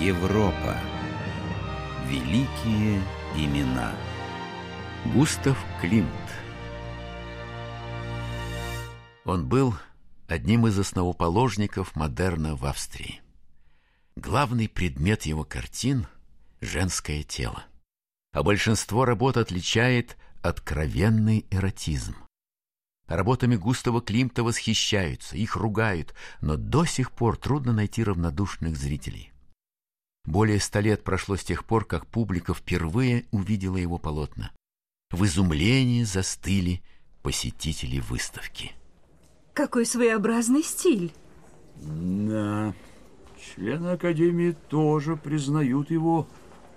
Европа. Великие имена. Густав Климт. Он был одним из основоположников модерна в Австрии. Главный предмет его картин – женское тело. А большинство работ отличает откровенный эротизм. Работами Густава Климта восхищаются, их ругают, но до сих пор трудно найти равнодушных зрителей. Более ста лет прошло с тех пор, как публика впервые увидела его полотна. В изумлении застыли посетители выставки. Какой своеобразный стиль. Да, члены Академии тоже признают его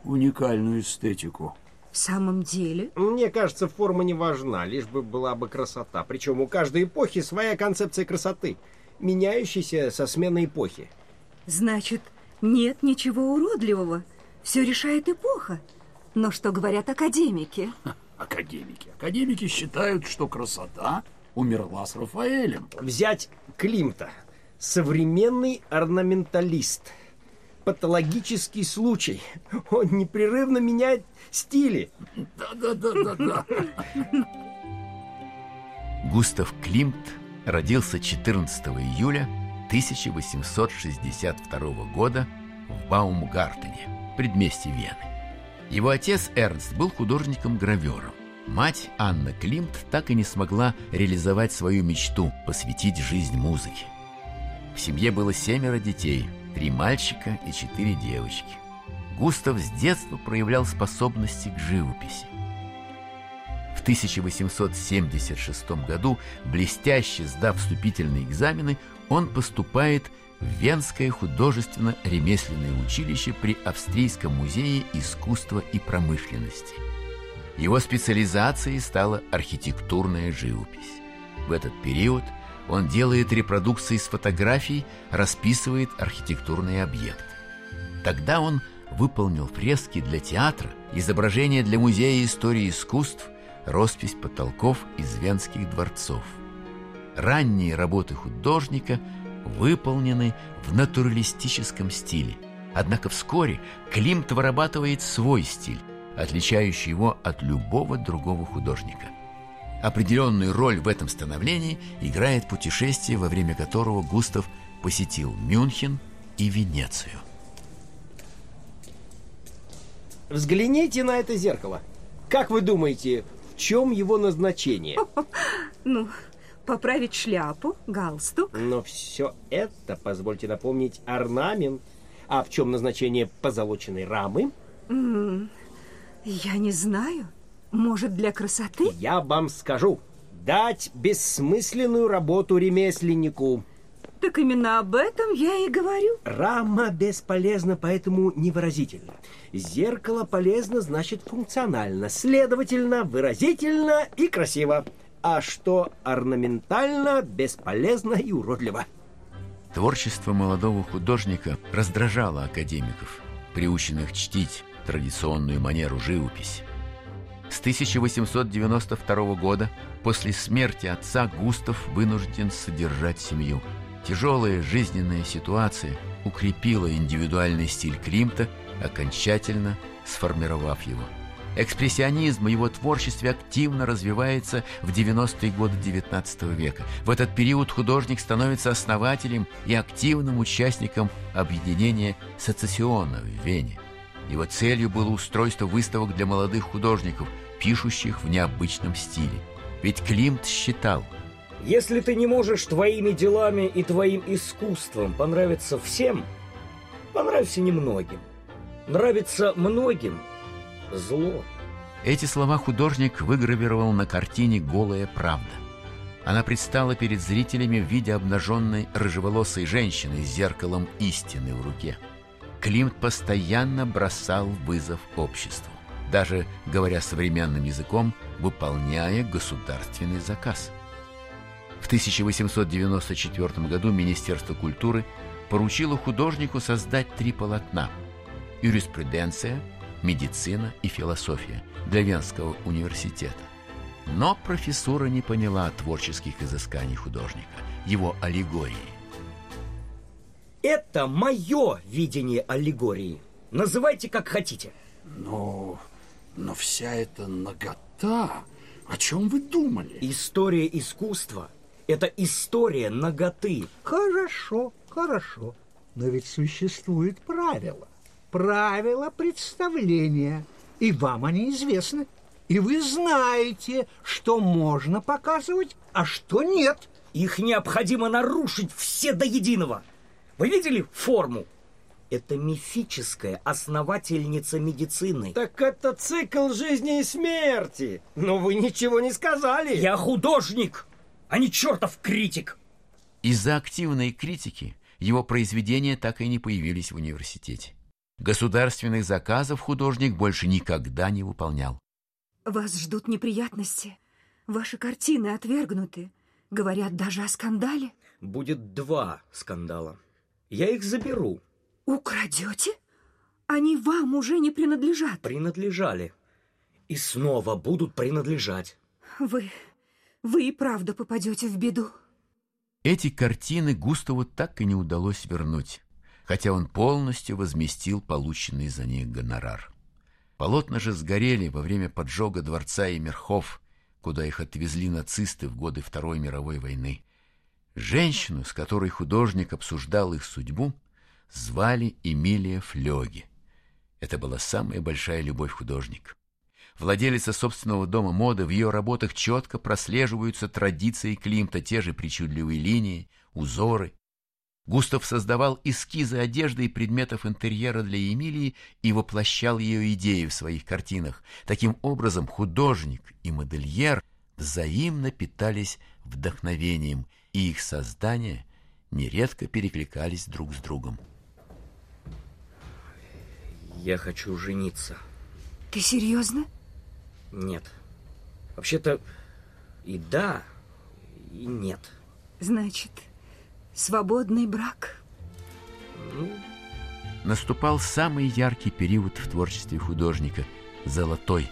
уникальную эстетику. В самом деле? Мне кажется, форма не важна, лишь бы была бы красота. Причем у каждой эпохи своя концепция красоты, меняющаяся со сменой эпохи. Значит, нет ничего уродливого. Все решает эпоха. Но что говорят академики? Академики. Академики считают, что красота умерла с Рафаэлем. Взять Климта. Современный орнаменталист. Патологический случай. Он непрерывно меняет стили. Да-да-да-да-да. Густав Климт родился 14 июля 1862 года в Баумгартене, предместье Вены. Его отец Эрнст был художником-гравером. Мать Анна Климт так и не смогла реализовать свою мечту – посвятить жизнь музыке. В семье было семеро детей, три мальчика и четыре девочки. Густав с детства проявлял способности к живописи. В 1876 году, блестяще сдав вступительные экзамены, он поступает в Венское художественно-ремесленное училище при Австрийском музее искусства и промышленности. Его специализацией стала архитектурная живопись. В этот период он делает репродукции с фотографий, расписывает архитектурные объекты. Тогда он выполнил фрески для театра, изображения для Музея истории искусств, роспись потолков из венских дворцов. Ранние работы художника выполнены в натуралистическом стиле. Однако вскоре Климт вырабатывает свой стиль, отличающий его от любого другого художника. Определенную роль в этом становлении играет путешествие, во время которого Густав посетил Мюнхен и Венецию. Взгляните на это зеркало. Как вы думаете, в чем его назначение? Ну, поправить шляпу, галстук. Но все это, позвольте напомнить, орнамент. А в чем назначение позолоченной рамы? М, Я не знаю. Может, для красоты? Я вам скажу. Дать бессмысленную работу ремесленнику. Так именно об этом я и говорю. Рама бесполезна, поэтому невыразительна. Зеркало полезно, значит функционально. Следовательно, выразительно и красиво. А что орнаментально, бесполезно и уродливо. Творчество молодого художника раздражало академиков, приученных чтить традиционную манеру живописи. С 1892 года, после смерти отца, Густав вынужден содержать семью. Тяжелая жизненная ситуация укрепила индивидуальный стиль Климта, окончательно сформировав его. Экспрессионизм в его творчестве активно развивается в 90-е годы XIX века. В этот период художник становится основателем и активным участником объединения «Сецессиона» в Вене. Его целью было устройство выставок для молодых художников, пишущих в необычном стиле. Ведь Климт считал, Если ты не можешь твоими делами и твоим искусством понравиться всем, понравься немногим. Нравится многим – зло. Эти слова художник выгравировал на картине «Голая правда». Она предстала перед зрителями в виде обнаженной рыжеволосой женщины с зеркалом истины в руке. Климт постоянно бросал вызов обществу, даже, говоря современным языком, выполняя государственный заказ. В 1894 году Министерство культуры поручило художнику создать три полотна – юриспруденция, медицина и философия для Венского университета. Но профессура не поняла творческих изысканий художника, его аллегории. Это мое видение аллегории. Называйте как хотите. Но, но вся эта нагота... О чем вы думали? История искусства – это история наготы. Хорошо, хорошо. Но ведь существуют правила. Правила представления. И вам они известны. И вы знаете, что можно показывать, а что нет. Их необходимо нарушить все до единого. Вы видели форму? Это мифическая основательница медицины. Так это цикл жизни и смерти. Но вы ничего не сказали. Я художник, а не чертов критик. Из-за активной критики его произведения так и не появились в университете. Государственных заказов художник больше никогда не выполнял. Вас ждут неприятности. Ваши картины отвергнуты. Говорят даже о скандале. Будет два скандала. Я их заберу. Украдете? Они вам уже не принадлежат. Принадлежали. И снова будут принадлежать. Вы... вы и правда попадете в беду. Эти картины Густаву так и не удалось вернуть, хотя он полностью возместил полученный за них гонорар. Полотна же сгорели во время поджога дворца и мерхов, куда их отвезли нацисты в годы Второй мировой войны. Женщину, с которой художник обсуждал их судьбу, звали Эмилия Флёги. Это была самая большая любовь художника. Владелица собственного дома моды, в ее работах четко прослеживаются традиции Климта, те же причудливые линии, узоры. Густав создавал эскизы одежды и предметов интерьера для Эмилии и воплощал ее идеи в своих картинах. Таким образом, художник и модельер взаимно питались вдохновением, и их создания нередко перекликались друг с другом. Я хочу жениться. Ты серьезно? Нет. Вообще-то и да, и нет. Значит, свободный брак? Ну, Наступал самый яркий период в творчестве художника – «Золотой».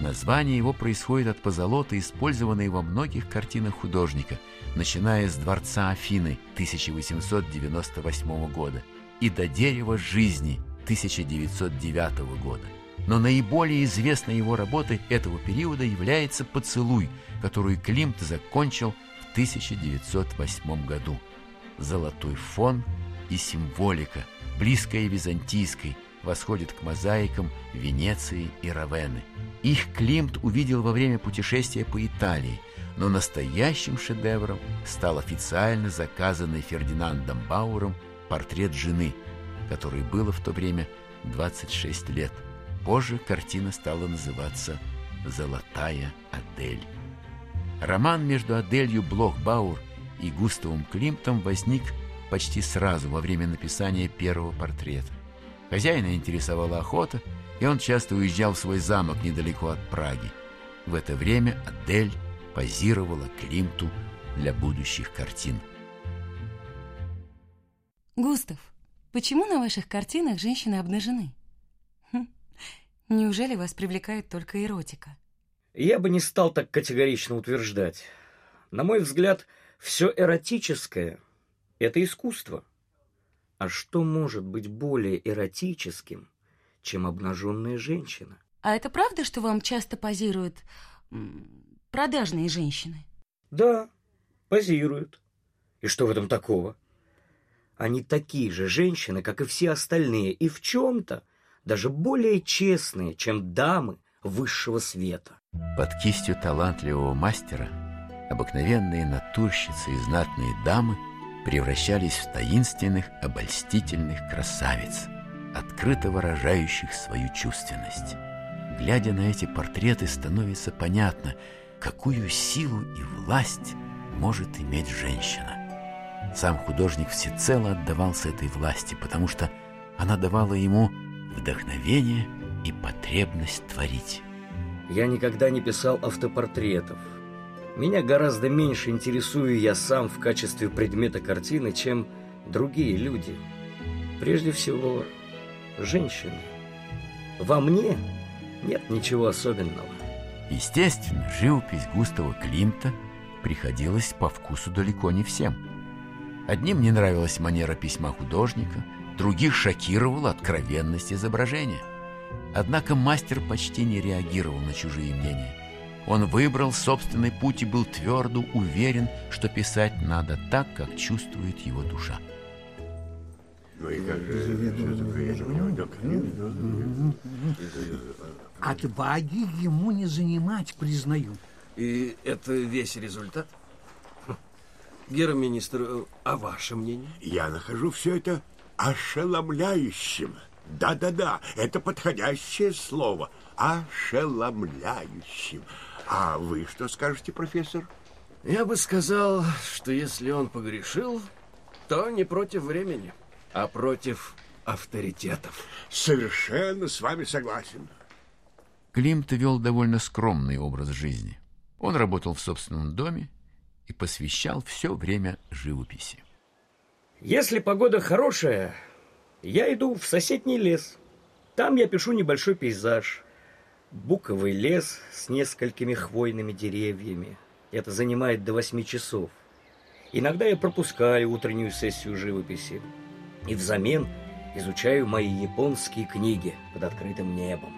Название его происходит от позолоты, использованной во многих картинах художника, начиная с «Дворца Афины» 1898 года и до «Дерева жизни» 1909 года. Но наиболее известной его работой этого периода является «Поцелуй», которую Климт закончил в 1908 году. Золотой фон и символика, близкая византийской, восходит к мозаикам Венеции и Равенны. Их Климт увидел во время путешествия по Италии, но настоящим шедевром стал официально заказанный Фердинандом Бауром портрет жены, которой было в то время 26 лет. Позже картина стала называться «Золотая Адель». Роман между Аделью Блох-Баур и Густавом Климтом возник почти сразу во время написания первого портрета. Хозяина интересовала охота, и он часто уезжал в свой замок недалеко от Праги. В это время Адель позировала Климту для будущих картин. Густав, почему на ваших картинах женщины обнажены? Хм, Неужели вас привлекает только эротика? я бы не стал так категорично утверждать. На мой взгляд, все эротическое — это искусство. А что может быть более эротическим, чем обнаженная женщина? А это правда, что вам часто позируют продажные женщины? Да, позируют. И что в этом такого? Они такие же женщины, как и все остальные, и в чем-то даже более честные, чем дамы высшего света. Под кистью талантливого мастера обыкновенные натурщицы и знатные дамы превращались в таинственных, обольстительных красавиц, открыто выражающих свою чувственность. Глядя на эти портреты, становится понятно, какую силу и власть может иметь женщина. Сам художник всецело отдавался этой власти, потому что она давала ему вдохновение и потребность творить. Я никогда не писал автопортретов. Меня гораздо меньше интересую я сам в качестве предмета картины, чем другие люди. Прежде всего, женщины. Во мне нет ничего особенного. Естественно, живопись Густава Климта приходилась по вкусу далеко не всем. Одним не нравилась манера письма художника, других шокировала откровенность изображения. Однако мастер почти не реагировал на чужие мнения. Он выбрал собственный путь и был твердо уверен, что писать надо так, как чувствует его душа. Ну и как же все такое? Отваги ему не занимать, признаю. И это весь результат? Гера-министр, а ваше мнение? Я нахожу все это ошеломляющим. Да-да-да, это подходящее слово. Ошеломляющим. А вы что скажете, профессор? Я бы сказал, что если он погрешил, то не против времени, а против авторитетов. Совершенно с вами согласен. Климт вел довольно скромный образ жизни. Он работал в собственном доме и посвящал все время живописи. Если погода хорошая, я иду в соседний лес. Там я пишу небольшой пейзаж. Буковый лес с несколькими хвойными деревьями. Это занимает до восьми часов. Иногда я пропускаю утреннюю сессию живописи. И взамен изучаю мои японские книги под открытым небом.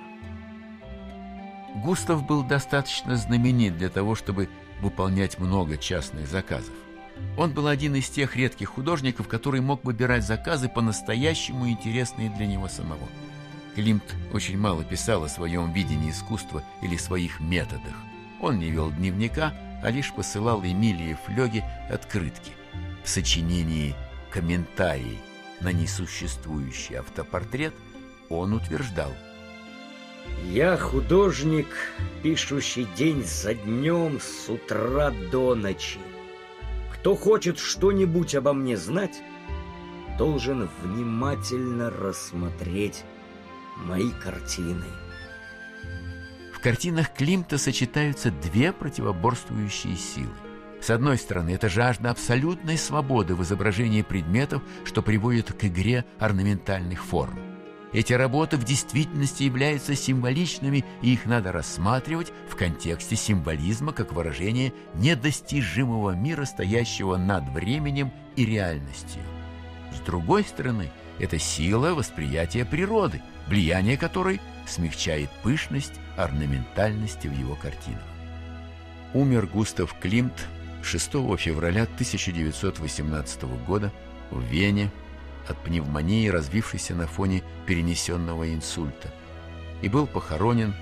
Густав был достаточно знаменит для того, чтобы выполнять много частных заказов. Он был один из тех редких художников, который мог выбирать заказы по-настоящему интересные для него самого. Климт очень мало писал о своем видении искусства или своих методах. Он не вел дневника, а лишь посылал Эмилии Флёге открытки. В сочинении «Комментарий» на несуществующий автопортрет он утверждал – я художник, пишущий день за днем с утра до ночи. Кто хочет что-нибудь обо мне знать, должен внимательно рассмотреть мои картины. В картинах Климта сочетаются две противоборствующие силы. С одной стороны, это жажда абсолютной свободы в изображении предметов, что приводит к игре орнаментальных форм. Эти работы в действительности являются символичными, и их надо рассматривать в контексте символизма как выражение недостижимого мира, стоящего над временем и реальностью. С другой стороны, это сила восприятия природы, влияние которой смягчает пышность орнаментальности в его картинах. Умер Густав Климт 6 февраля 1918 года в Вене от пневмонии, развившейся на фоне перенесенного инсульта, и был похоронен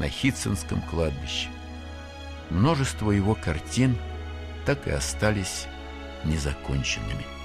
на Хитценском кладбище. Множество его картин так и остались незаконченными.